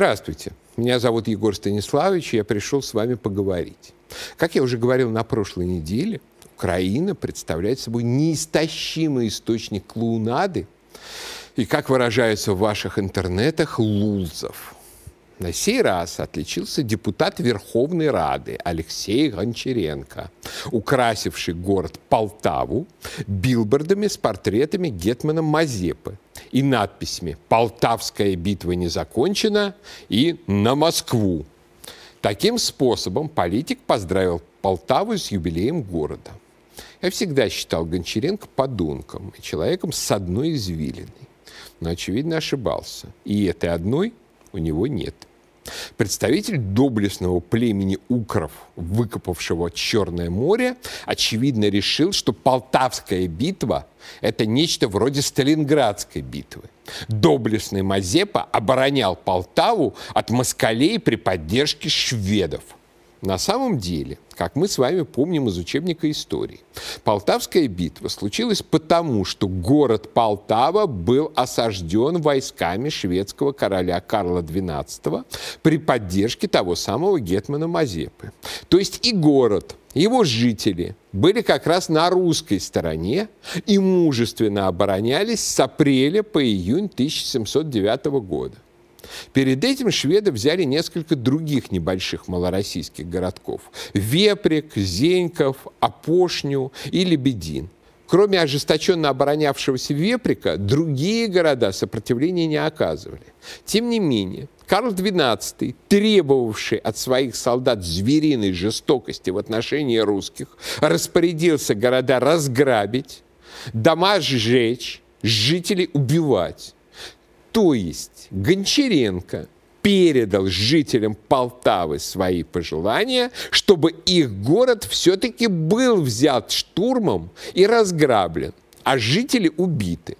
Здравствуйте. Меня зовут Егор Станиславович, и я пришел с вами поговорить. Как я уже говорил на прошлой неделе, Украина представляет собой неистощимый источник клоунады и, как выражаются в ваших интернетах, лулзов. На сей раз отличился депутат Верховной Рады Алексей Гончаренко, украсивший город Полтаву билбордами с портретами Гетмана Мазепы и надписями «Полтавская битва не закончена» и «На Москву». Таким способом политик поздравил Полтаву с юбилеем города. Я всегда считал Гончаренко подонком и человеком с одной извилиной. Но, очевидно, ошибался. И этой одной у него нет. Представитель доблестного племени укров, выкопавшего Черное море, очевидно решил, что Полтавская битва – это нечто вроде Сталинградской битвы. Доблестный Мазепа оборонял Полтаву от москалей при поддержке шведов – на самом деле, как мы с вами помним из учебника истории, Полтавская битва случилась потому, что город Полтава был осажден войсками шведского короля Карла XII при поддержке того самого Гетмана Мазепы. То есть и город, его жители были как раз на русской стороне и мужественно оборонялись с апреля по июнь 1709 года. Перед этим шведы взяли несколько других небольших малороссийских городков – Веприк, Зеньков, Апошню и Лебедин. Кроме ожесточенно оборонявшегося Веприка, другие города сопротивления не оказывали. Тем не менее, Карл XII, требовавший от своих солдат звериной жестокости в отношении русских, распорядился города разграбить, дома сжечь, жителей убивать. То есть Гончаренко передал жителям Полтавы свои пожелания, чтобы их город все-таки был взят штурмом и разграблен, а жители убиты.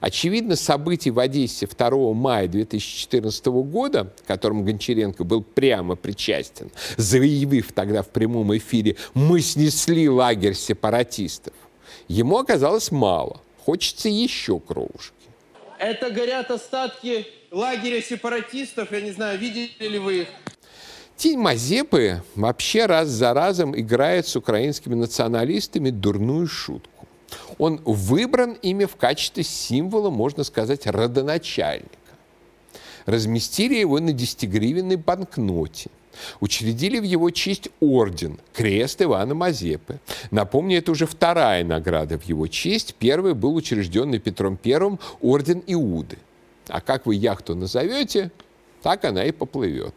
Очевидно, событий в Одессе 2 мая 2014 года, к которым Гончаренко был прямо причастен, заявив тогда в прямом эфире «Мы снесли лагерь сепаратистов», ему оказалось мало. Хочется еще кровушек. Это горят остатки лагеря сепаратистов. Я не знаю, видели ли вы их? Тень Мазепы вообще раз за разом играет с украинскими националистами дурную шутку. Он выбран ими в качестве символа, можно сказать, родоначальника. Разместили его на 10-гривенной банкноте – Учредили в его честь орден Крест Ивана Мазепы. Напомню, это уже вторая награда в его честь. Первый был учрежденный Петром I орден Иуды. А как вы яхту назовете, так она и поплывет.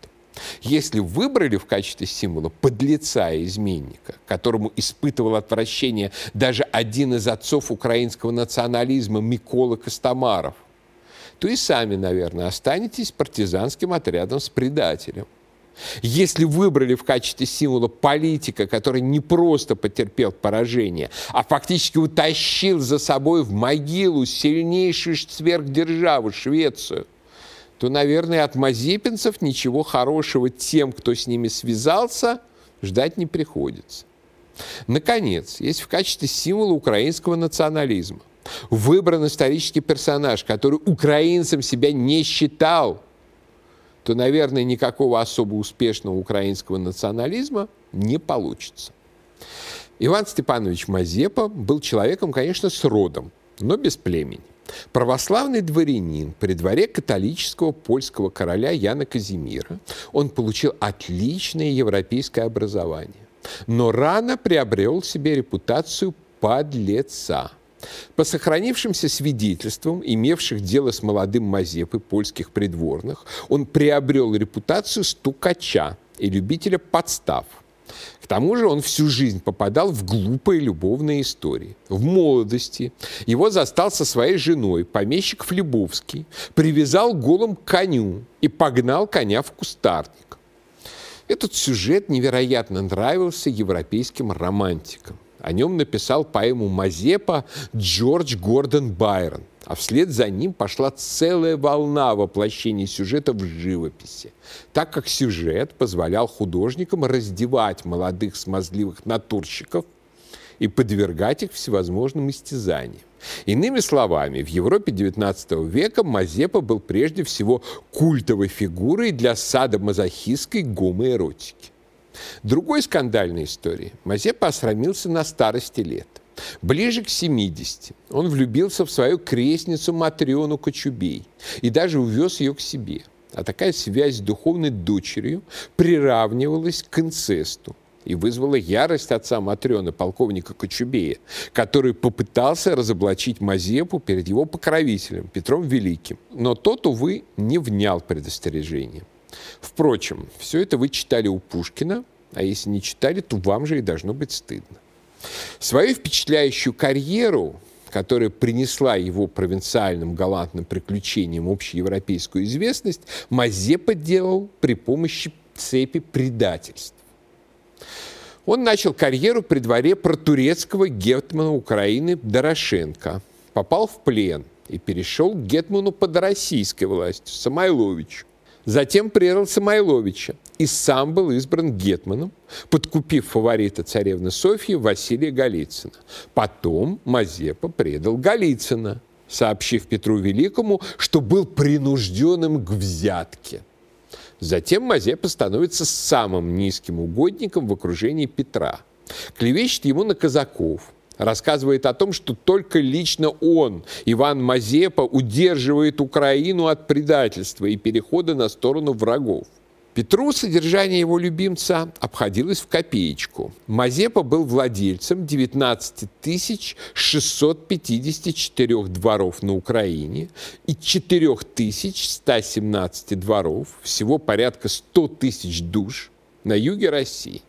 Если выбрали в качестве символа подлеца и изменника, которому испытывал отвращение даже один из отцов украинского национализма Микола Костомаров, то и сами, наверное, останетесь партизанским отрядом с предателем. Если выбрали в качестве символа политика, который не просто потерпел поражение, а фактически утащил за собой в могилу сильнейшую сверхдержаву Швецию, то, наверное, от мазепинцев ничего хорошего тем, кто с ними связался, ждать не приходится. Наконец, есть в качестве символа украинского национализма выбран исторический персонаж, который украинцем себя не считал – то, наверное, никакого особо успешного украинского национализма не получится. Иван Степанович Мазепа был человеком, конечно, с родом, но без племени. Православный дворянин при дворе католического польского короля Яна Казимира, он получил отличное европейское образование, но рано приобрел себе репутацию подлеца – по сохранившимся свидетельствам, имевших дело с молодым Мазепой, польских придворных, он приобрел репутацию стукача и любителя подстав. К тому же он всю жизнь попадал в глупые любовные истории. В молодости его застал со своей женой помещик Флебовский, привязал голым к коню и погнал коня в кустарник. Этот сюжет невероятно нравился европейским романтикам. О нем написал поэму Мазепа Джордж Гордон Байрон. А вслед за ним пошла целая волна воплощений сюжета в живописи, так как сюжет позволял художникам раздевать молодых смазливых натурщиков и подвергать их всевозможным истязаниям. Иными словами, в Европе XIX века Мазепа был прежде всего культовой фигурой для садомазохистской гомоэротики. Другой скандальной историей Мазепа осрамился на старости лет. Ближе к 70 он влюбился в свою крестницу Матриону Кочубей и даже увез ее к себе. А такая связь с духовной дочерью приравнивалась к инцесту и вызвала ярость отца Матрёны, полковника Кочубея, который попытался разоблачить Мазепу перед его покровителем Петром Великим. Но тот, увы, не внял предостережением. Впрочем, все это вы читали у Пушкина, а если не читали, то вам же и должно быть стыдно. Свою впечатляющую карьеру, которая принесла его провинциальным галантным приключениям общеевропейскую известность, Мазепа делал при помощи цепи предательств. Он начал карьеру при дворе протурецкого гетмана Украины Дорошенко, попал в плен и перешел к гетману под российской властью Самойловичу. Затем предал Самойловича и сам был избран гетманом, подкупив фаворита царевны Софьи Василия Голицына. Потом Мазепа предал Голицына, сообщив Петру Великому, что был принужденным к взятке. Затем Мазепа становится самым низким угодником в окружении Петра. Клевещет ему на казаков, рассказывает о том, что только лично он, Иван Мазепа, удерживает Украину от предательства и перехода на сторону врагов. Петру содержание его любимца обходилось в копеечку. Мазепа был владельцем 19 654 дворов на Украине и 4117 дворов, всего порядка 100 тысяч душ на юге России.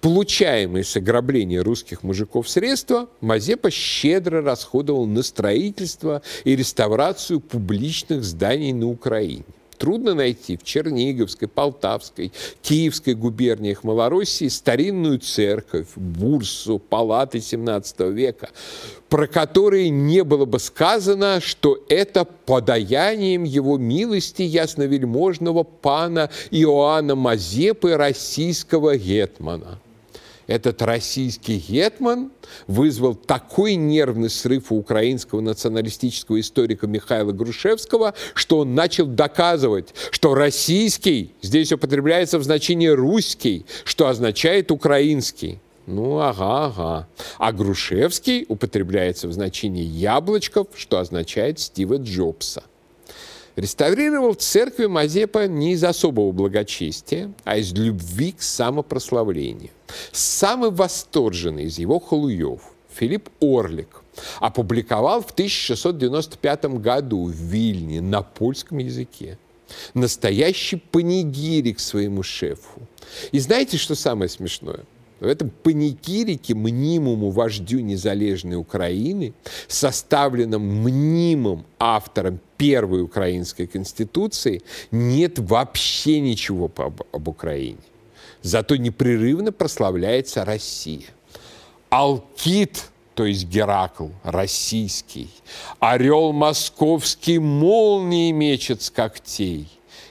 Получаемые с ограбления русских мужиков средства Мазепа щедро расходовал на строительство и реставрацию публичных зданий на Украине трудно найти в Черниговской, Полтавской, Киевской губерниях Малороссии старинную церковь, бурсу, палаты 17 века, про которые не было бы сказано, что это подаянием его милости ясновельможного пана Иоанна Мазепы, российского гетмана этот российский гетман вызвал такой нервный срыв у украинского националистического историка Михаила Грушевского, что он начал доказывать, что российский здесь употребляется в значении русский, что означает украинский. Ну, ага, ага. А Грушевский употребляется в значении яблочков, что означает Стива Джобса. Реставрировал церкви Мазепа не из особого благочестия, а из любви к самопрославлению. Самый восторженный из его халуев, Филипп Орлик, опубликовал в 1695 году в Вильне на польском языке настоящий панигирик своему шефу. И знаете, что самое смешное? В этом паникирике мнимому вождю незалежной Украины, составленном мнимым автором первой украинской конституции, нет вообще ничего об, об Украине. Зато непрерывно прославляется Россия. Алкит, то есть Геракл, российский. Орел московский молнии мечет с когтей.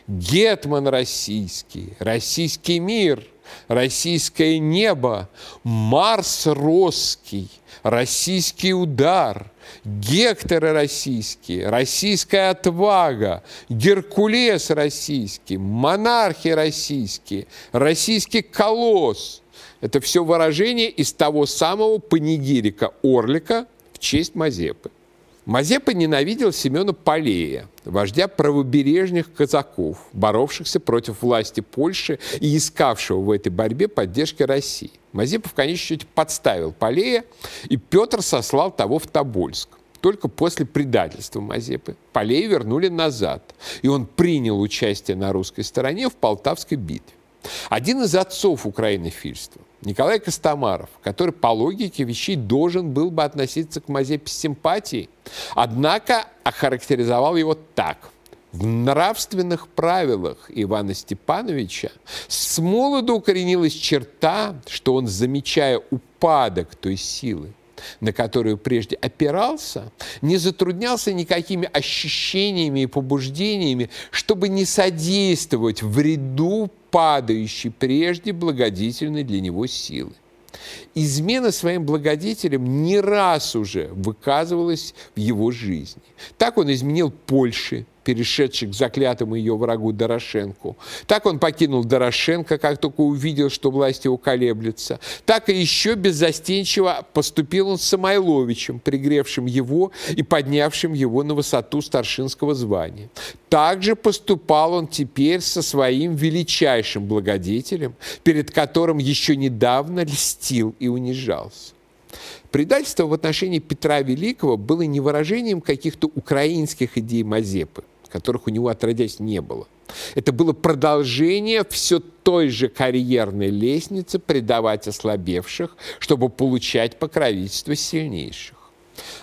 Гетман российский, российский мир – российское небо, Марс Росский, российский удар, Гекторы российские, российская отвага, Геркулес российский, монархи российские, российский колосс. Это все выражение из того самого панигирика Орлика в честь Мазепы. Мазепа ненавидел Семена Полея, вождя правобережных казаков, боровшихся против власти Польши и искавшего в этой борьбе поддержки России. Мазепа в конечном счете подставил Полея, и Петр сослал того в Тобольск. Только после предательства Мазепы Полея вернули назад, и он принял участие на русской стороне в Полтавской битве. Один из отцов украинофильства, Николай Костомаров, который по логике вещей должен был бы относиться к Мазепе с симпатией, однако охарактеризовал его так. В нравственных правилах Ивана Степановича с молоду укоренилась черта, что он, замечая упадок той силы, на которую прежде опирался, не затруднялся никакими ощущениями и побуждениями, чтобы не содействовать вреду падающей прежде благодетельной для него силы. Измена своим благодетелям не раз уже выказывалась в его жизни. Так он изменил Польше, перешедший к заклятому ее врагу Дорошенку. Так он покинул Дорошенко, как только увидел, что власть его колеблется. Так и еще беззастенчиво поступил он с Самойловичем, пригревшим его и поднявшим его на высоту старшинского звания. Также поступал он теперь со своим величайшим благодетелем, перед которым еще недавно льстил и унижался. Предательство в отношении Петра Великого было не выражением каких-то украинских идей Мазепы, которых у него отродясь не было. Это было продолжение все той же карьерной лестницы предавать ослабевших, чтобы получать покровительство сильнейших.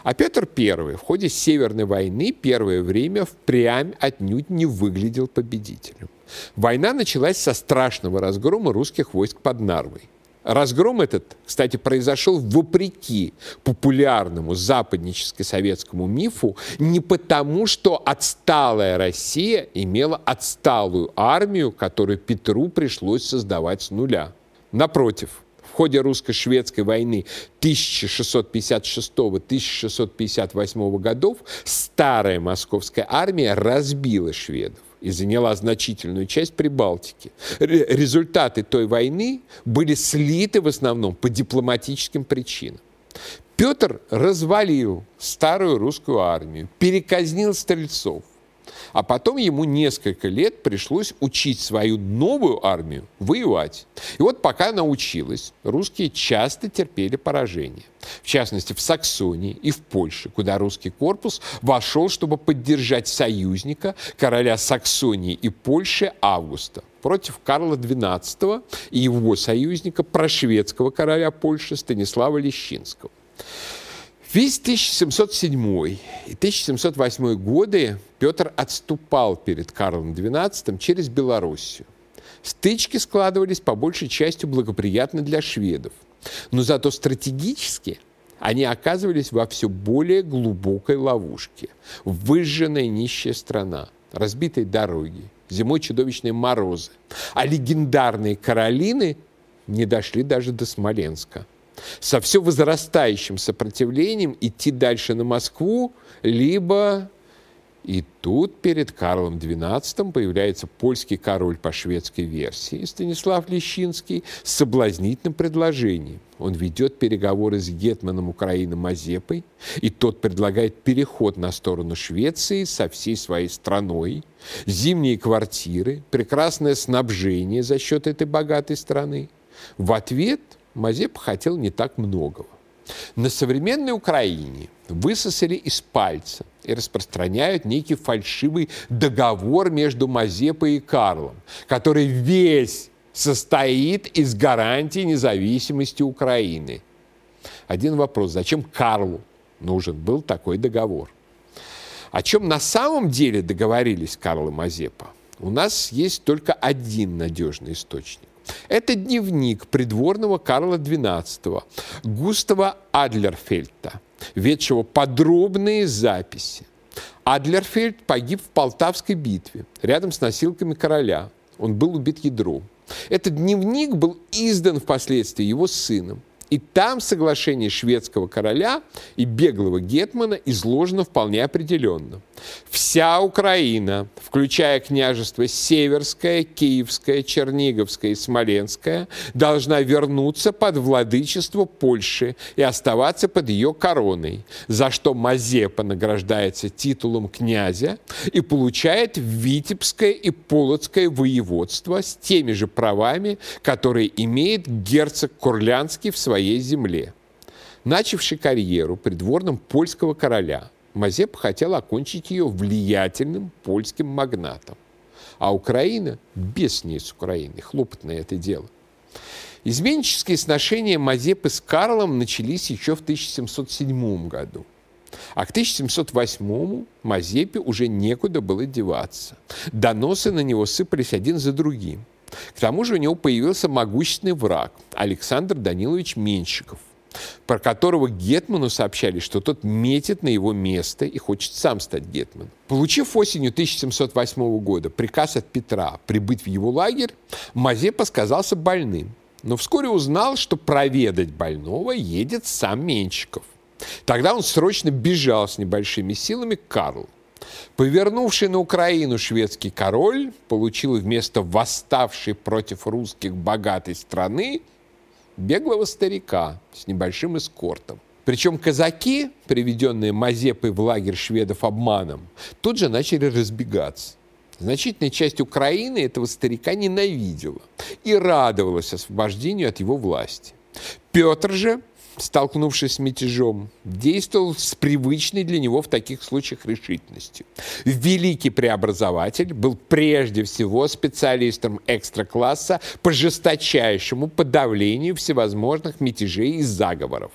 А Петр I в ходе Северной войны первое время впрямь отнюдь не выглядел победителем. Война началась со страшного разгрома русских войск под Нарвой. Разгром этот, кстати, произошел вопреки популярному западническо-советскому мифу не потому, что отсталая Россия имела отсталую армию, которую Петру пришлось создавать с нуля. Напротив, в ходе русско-шведской войны 1656-1658 годов старая московская армия разбила шведов и заняла значительную часть Прибалтики. Результаты той войны были слиты в основном по дипломатическим причинам. Петр развалил старую русскую армию, переказнил стрельцов – а потом ему несколько лет пришлось учить свою новую армию воевать. И вот пока научилась, русские часто терпели поражение. В частности, в Саксонии и в Польше, куда русский корпус вошел, чтобы поддержать союзника, короля Саксонии и Польши Августа против Карла XII и его союзника, прошведского короля Польши Станислава Лещинского. Весь 1707 и 1708 годы Петр отступал перед Карлом XII через Белоруссию. Стычки складывались по большей части благоприятно для шведов, но зато стратегически они оказывались во все более глубокой ловушке. Выжженная нищая страна, разбитые дороги, зимой чудовищные морозы, а легендарные Каролины не дошли даже до Смоленска – со все возрастающим сопротивлением идти дальше на Москву, либо и тут перед Карлом XII появляется польский король по шведской версии, Станислав Лещинский, с соблазнительным предложением. Он ведет переговоры с гетманом Украины Мазепой, и тот предлагает переход на сторону Швеции со всей своей страной, зимние квартиры, прекрасное снабжение за счет этой богатой страны. В ответ – Мазепа хотел не так многого. На современной Украине высосали из пальца и распространяют некий фальшивый договор между Мазепой и Карлом, который весь состоит из гарантии независимости Украины. Один вопрос, зачем Карлу нужен был такой договор? О чем на самом деле договорились Карл и Мазепа? У нас есть только один надежный источник. Это дневник придворного Карла XII Густава Адлерфельта, ведшего подробные записи. Адлерфельд погиб в Полтавской битве рядом с носилками короля. Он был убит ядром. Этот дневник был издан впоследствии его сыном. И там соглашение шведского короля и беглого гетмана изложено вполне определенно. Вся Украина, включая княжество Северское, Киевское, Черниговское и Смоленское, должна вернуться под владычество Польши и оставаться под ее короной, за что Мазепа награждается титулом князя и получает Витебское и Полоцкое воеводство с теми же правами, которые имеет герцог Курлянский в своей своей земле. Начавший карьеру придворным польского короля, Мазеп хотел окончить ее влиятельным польским магнатом. А Украина, без ней с Украиной, хлопотное это дело. Изменческие сношения Мазепы с Карлом начались еще в 1707 году. А к 1708 Мазепе уже некуда было деваться. Доносы на него сыпались один за другим – к тому же у него появился могущественный враг Александр Данилович Менщиков, про которого Гетману сообщали, что тот метит на его место и хочет сам стать Гетманом. Получив осенью 1708 года приказ от Петра прибыть в его лагерь, Мазепа сказался больным но вскоре узнал, что проведать больного едет сам Менщиков. Тогда он срочно бежал с небольшими силами к Карлу. Повернувший на Украину шведский король получил вместо восставшей против русских богатой страны беглого старика с небольшим эскортом. Причем казаки, приведенные Мазепой в лагерь шведов обманом, тут же начали разбегаться. Значительная часть Украины этого старика ненавидела и радовалась освобождению от его власти. Петр же столкнувшись с мятежом, действовал с привычной для него в таких случаях решительностью. Великий преобразователь был прежде всего специалистом экстра-класса по жесточайшему подавлению всевозможных мятежей и заговоров.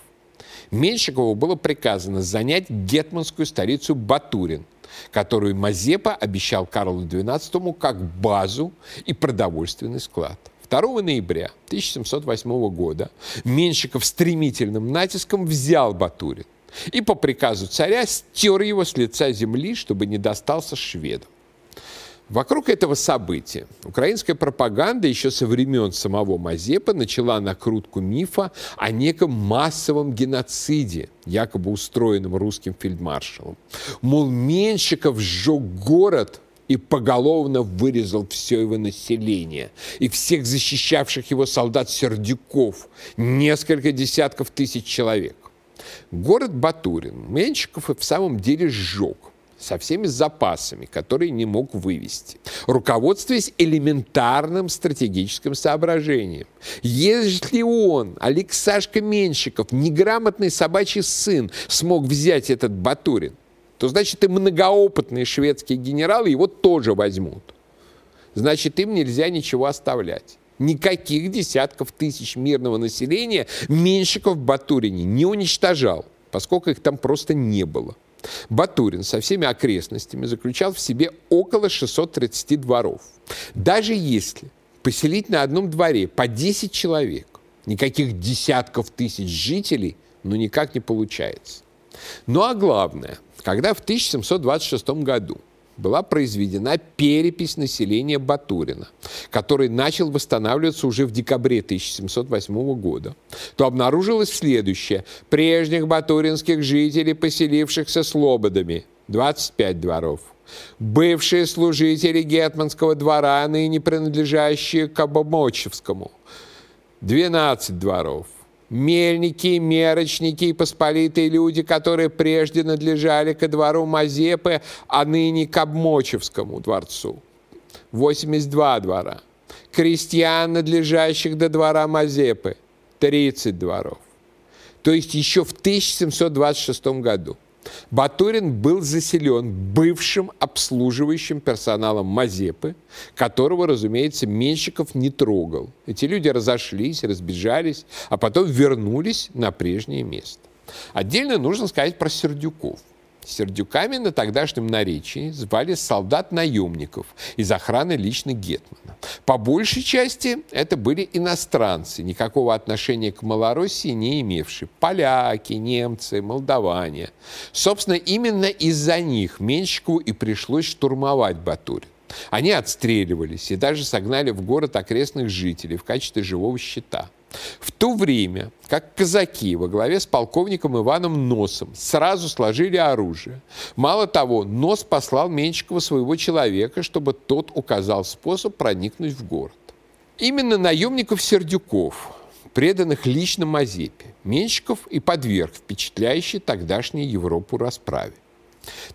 Меньшикову было приказано занять гетманскую столицу Батурин, которую Мазепа обещал Карлу XII как базу и продовольственный склад. 2 ноября 1708 года Менщиков стремительным натиском взял Батурин и по приказу царя стер его с лица земли, чтобы не достался шведам. Вокруг этого события украинская пропаганда еще со времен самого Мазепы начала накрутку мифа о неком массовом геноциде, якобы устроенном русским фельдмаршалом. Мол, Менщиков сжег город и поголовно вырезал все его население и всех защищавших его солдат-сердюков, несколько десятков тысяч человек. Город Батурин Менщиков в самом деле сжег со всеми запасами, которые не мог вывести, руководствуясь элементарным стратегическим соображением. Если он, Алексашка Менщиков, неграмотный собачий сын, смог взять этот Батурин, то значит и многоопытные шведские генералы его тоже возьмут. Значит, им нельзя ничего оставлять. Никаких десятков тысяч мирного населения Меньшиков Батурине не уничтожал, поскольку их там просто не было. Батурин со всеми окрестностями заключал в себе около 630 дворов. Даже если поселить на одном дворе по 10 человек, никаких десятков тысяч жителей, ну никак не получается. Ну а главное, когда в 1726 году была произведена перепись населения Батурина, который начал восстанавливаться уже в декабре 1708 года, то обнаружилось следующее. Прежних батуринских жителей, поселившихся слободами, 25 дворов. Бывшие служители Гетманского двора, ныне принадлежащие к Обомочевскому, 12 дворов мельники, мерочники и посполитые люди, которые прежде надлежали ко двору Мазепы, а ныне к Обмочевскому дворцу. 82 двора. Крестьян, надлежащих до двора Мазепы, 30 дворов. То есть еще в 1726 году Батурин был заселен бывшим обслуживающим персоналом Мазепы, которого, разумеется, Менщиков не трогал. Эти люди разошлись, разбежались, а потом вернулись на прежнее место. Отдельно нужно сказать про Сердюков – Сердюками на тогдашнем наречии звали солдат-наемников из охраны лично Гетмана. По большей части это были иностранцы, никакого отношения к Малороссии не имевшие. Поляки, немцы, молдаване. Собственно, именно из-за них Менщикову и пришлось штурмовать Батурин. Они отстреливались и даже согнали в город окрестных жителей в качестве живого щита – в то время, как казаки во главе с полковником Иваном Носом сразу сложили оружие, мало того, Нос послал Менщикова своего человека, чтобы тот указал способ проникнуть в город. Именно наемников Сердюков, преданных лично Мазепе, Менщиков и подверг впечатляющей тогдашней Европу расправе.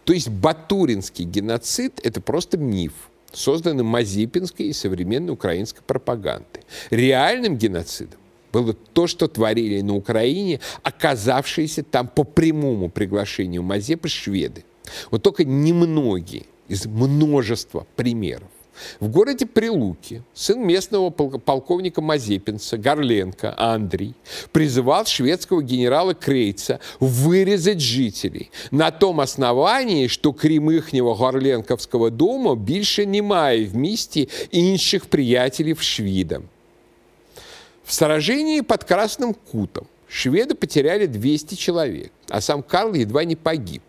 То есть батуринский геноцид – это просто миф, созданный Мазепинской и современной украинской пропагандой. Реальным геноцидом было то, что творили на Украине, оказавшиеся там по прямому приглашению Мазепы шведы. Вот только немногие из множества примеров. В городе Прилуки сын местного полковника Мазепинца Горленко Андрей призывал шведского генерала Крейца вырезать жителей на том основании, что крім ихнего Горленковского дома більше немає в місті інших приятелів швідам. В сражении под Красным Кутом шведы потеряли 200 человек, а сам Карл едва не погиб.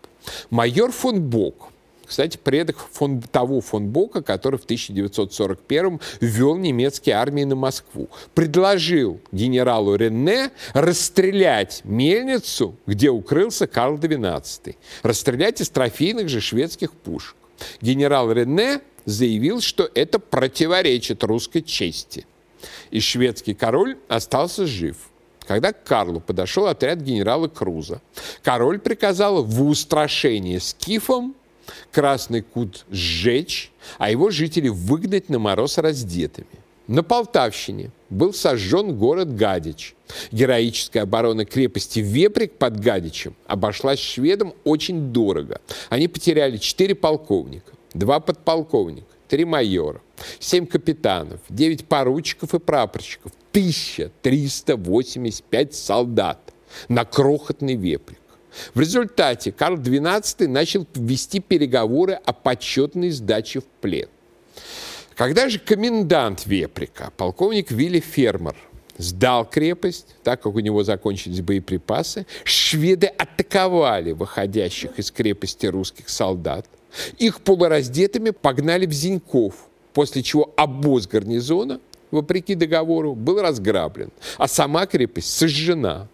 Майор фон Бок, Кстати, предок фон, того фон Бока, который в 1941 ввел немецкие армии на Москву, предложил генералу Рене расстрелять мельницу, где укрылся Карл XII. Расстрелять из трофейных же шведских пушек. Генерал Рене заявил, что это противоречит русской чести. И шведский король остался жив. Когда к Карлу подошел отряд генерала Круза, король приказал в устрашение скифам Красный Кут сжечь, а его жители выгнать на мороз раздетыми. На Полтавщине был сожжен город Гадич. Героическая оборона крепости Веприк под Гадичем обошлась шведам очень дорого. Они потеряли четыре полковника, два подполковника, три майора, семь капитанов, девять поручиков и прапорщиков, 1385 солдат на крохотный Веприк. В результате Карл XII начал вести переговоры о почетной сдаче в плен. Когда же комендант Веприка, полковник Вилли Фермер, сдал крепость, так как у него закончились боеприпасы, шведы атаковали выходящих из крепости русских солдат. Их полураздетыми погнали в Зиньков, после чего обоз гарнизона, вопреки договору, был разграблен, а сама крепость сожжена.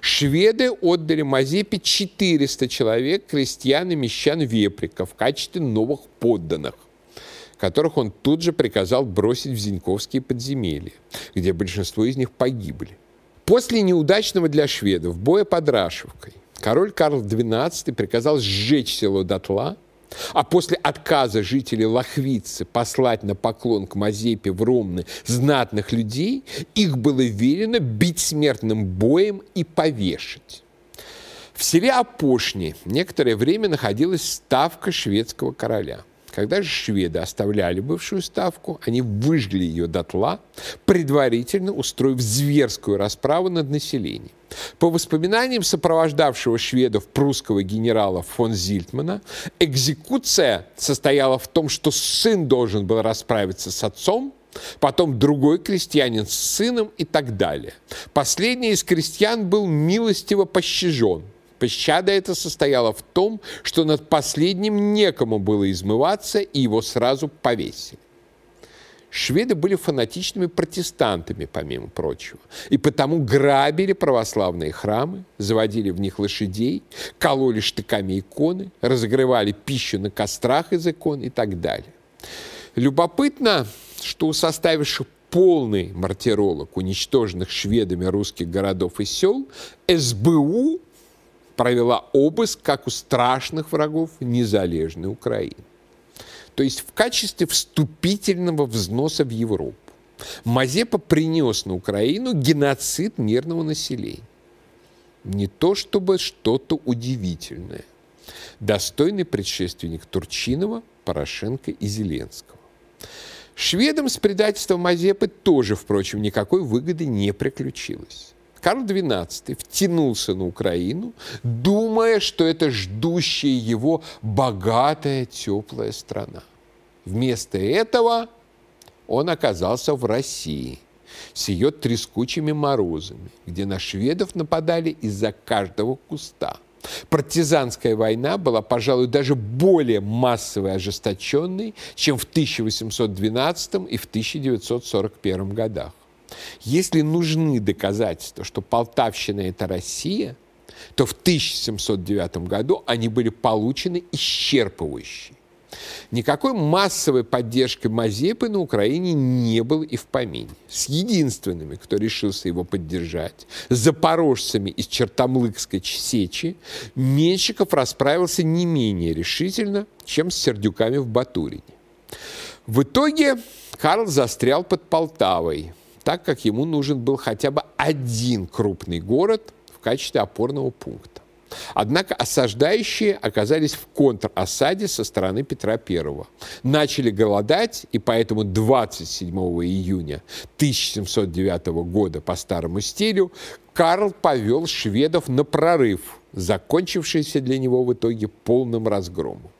Шведы отдали Мазепе 400 человек, крестьян и мещан Веприка в качестве новых подданных которых он тут же приказал бросить в Зиньковские подземелья, где большинство из них погибли. После неудачного для шведов боя под Рашевкой король Карл XII приказал сжечь село дотла, а после отказа жителей Лохвицы послать на поклон к Мазепе в Ромны знатных людей, их было велено бить смертным боем и повешать. В селе Апошни некоторое время находилась ставка шведского короля – когда же шведы оставляли бывшую ставку, они выжгли ее дотла, предварительно устроив зверскую расправу над населением. По воспоминаниям сопровождавшего шведов прусского генерала фон Зильтмана, экзекуция состояла в том, что сын должен был расправиться с отцом, потом другой крестьянин с сыном и так далее. Последний из крестьян был милостиво пощажен, Пощада эта состояла в том, что над последним некому было измываться, и его сразу повесили. Шведы были фанатичными протестантами, помимо прочего, и потому грабили православные храмы, заводили в них лошадей, кололи штыками иконы, разогревали пищу на кострах из икон и так далее. Любопытно, что у составивших полный мартиролог уничтоженных шведами русских городов и сел, СБУ провела обыск как у страшных врагов незалежной Украины. То есть в качестве вступительного взноса в Европу. Мазепа принес на Украину геноцид мирного населения. Не то чтобы что-то удивительное. Достойный предшественник Турчинова, Порошенко и Зеленского. Шведам с предательством Мазепы тоже, впрочем, никакой выгоды не приключилось. Карл XII втянулся на Украину, думая, что это ждущая его богатая, теплая страна. Вместо этого он оказался в России с ее трескучими морозами, где на шведов нападали из-за каждого куста. Партизанская война была, пожалуй, даже более массовой и ожесточенной, чем в 1812 и в 1941 годах. Если нужны доказательства, что Полтавщина – это Россия, то в 1709 году они были получены исчерпывающие. Никакой массовой поддержки Мазепы на Украине не было и в помине. С единственными, кто решился его поддержать, запорожцами из Чертомлыкской сечи, Менщиков расправился не менее решительно, чем с сердюками в Батурине. В итоге Карл застрял под Полтавой – так как ему нужен был хотя бы один крупный город в качестве опорного пункта. Однако осаждающие оказались в контросаде со стороны Петра I. Начали голодать, и поэтому 27 июня 1709 года по старому стилю Карл повел шведов на прорыв, закончившийся для него в итоге полным разгромом.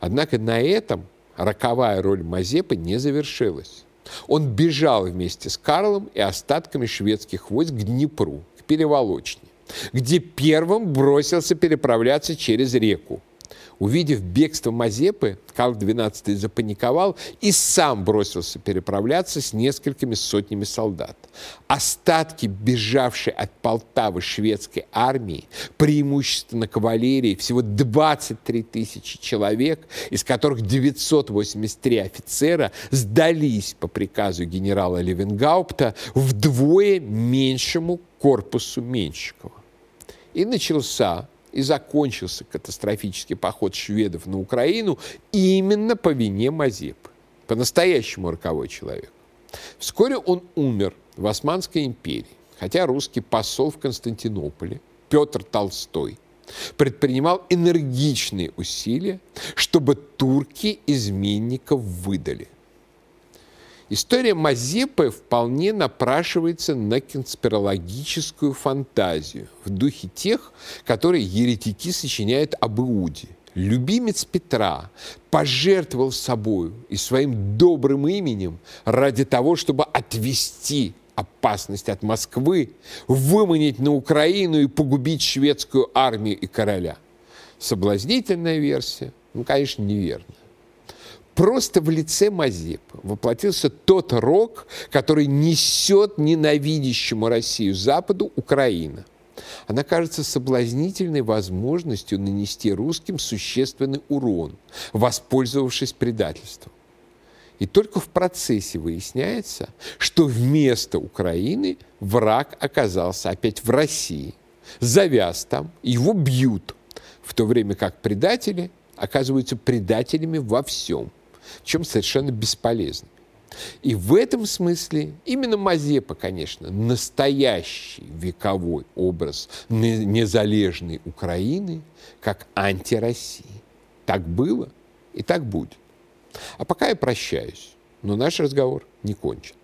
Однако на этом роковая роль Мазепы не завершилась. Он бежал вместе с Карлом и остатками шведских войск к Днепру, к Переволочне, где первым бросился переправляться через реку. Увидев бегство Мазепы, Карл XII запаниковал и сам бросился переправляться с несколькими сотнями солдат. Остатки бежавшей от Полтавы шведской армии, преимущественно кавалерии, всего 23 тысячи человек, из которых 983 офицера сдались по приказу генерала Левенгаупта вдвое меньшему корпусу Меньшикова. И начался и закончился катастрофический поход шведов на Украину именно по вине Мазепы. По-настоящему роковой человек. Вскоре он умер в Османской империи, хотя русский посол в Константинополе Петр Толстой предпринимал энергичные усилия, чтобы турки изменников выдали. История Мазепы вполне напрашивается на конспирологическую фантазию в духе тех, которые еретики сочиняют об Иуде. Любимец Петра пожертвовал собою и своим добрым именем ради того, чтобы отвести опасность от Москвы, выманить на Украину и погубить шведскую армию и короля. Соблазнительная версия, ну, конечно, неверная просто в лице Мазепы воплотился тот рок, который несет ненавидящему Россию Западу Украина. Она кажется соблазнительной возможностью нанести русским существенный урон, воспользовавшись предательством. И только в процессе выясняется, что вместо Украины враг оказался опять в России. Завяз там, его бьют, в то время как предатели оказываются предателями во всем – чем совершенно бесполезными. И в этом смысле именно Мазепа, конечно, настоящий вековой образ незалежной Украины как антироссии. Так было и так будет. А пока я прощаюсь, но наш разговор не кончен.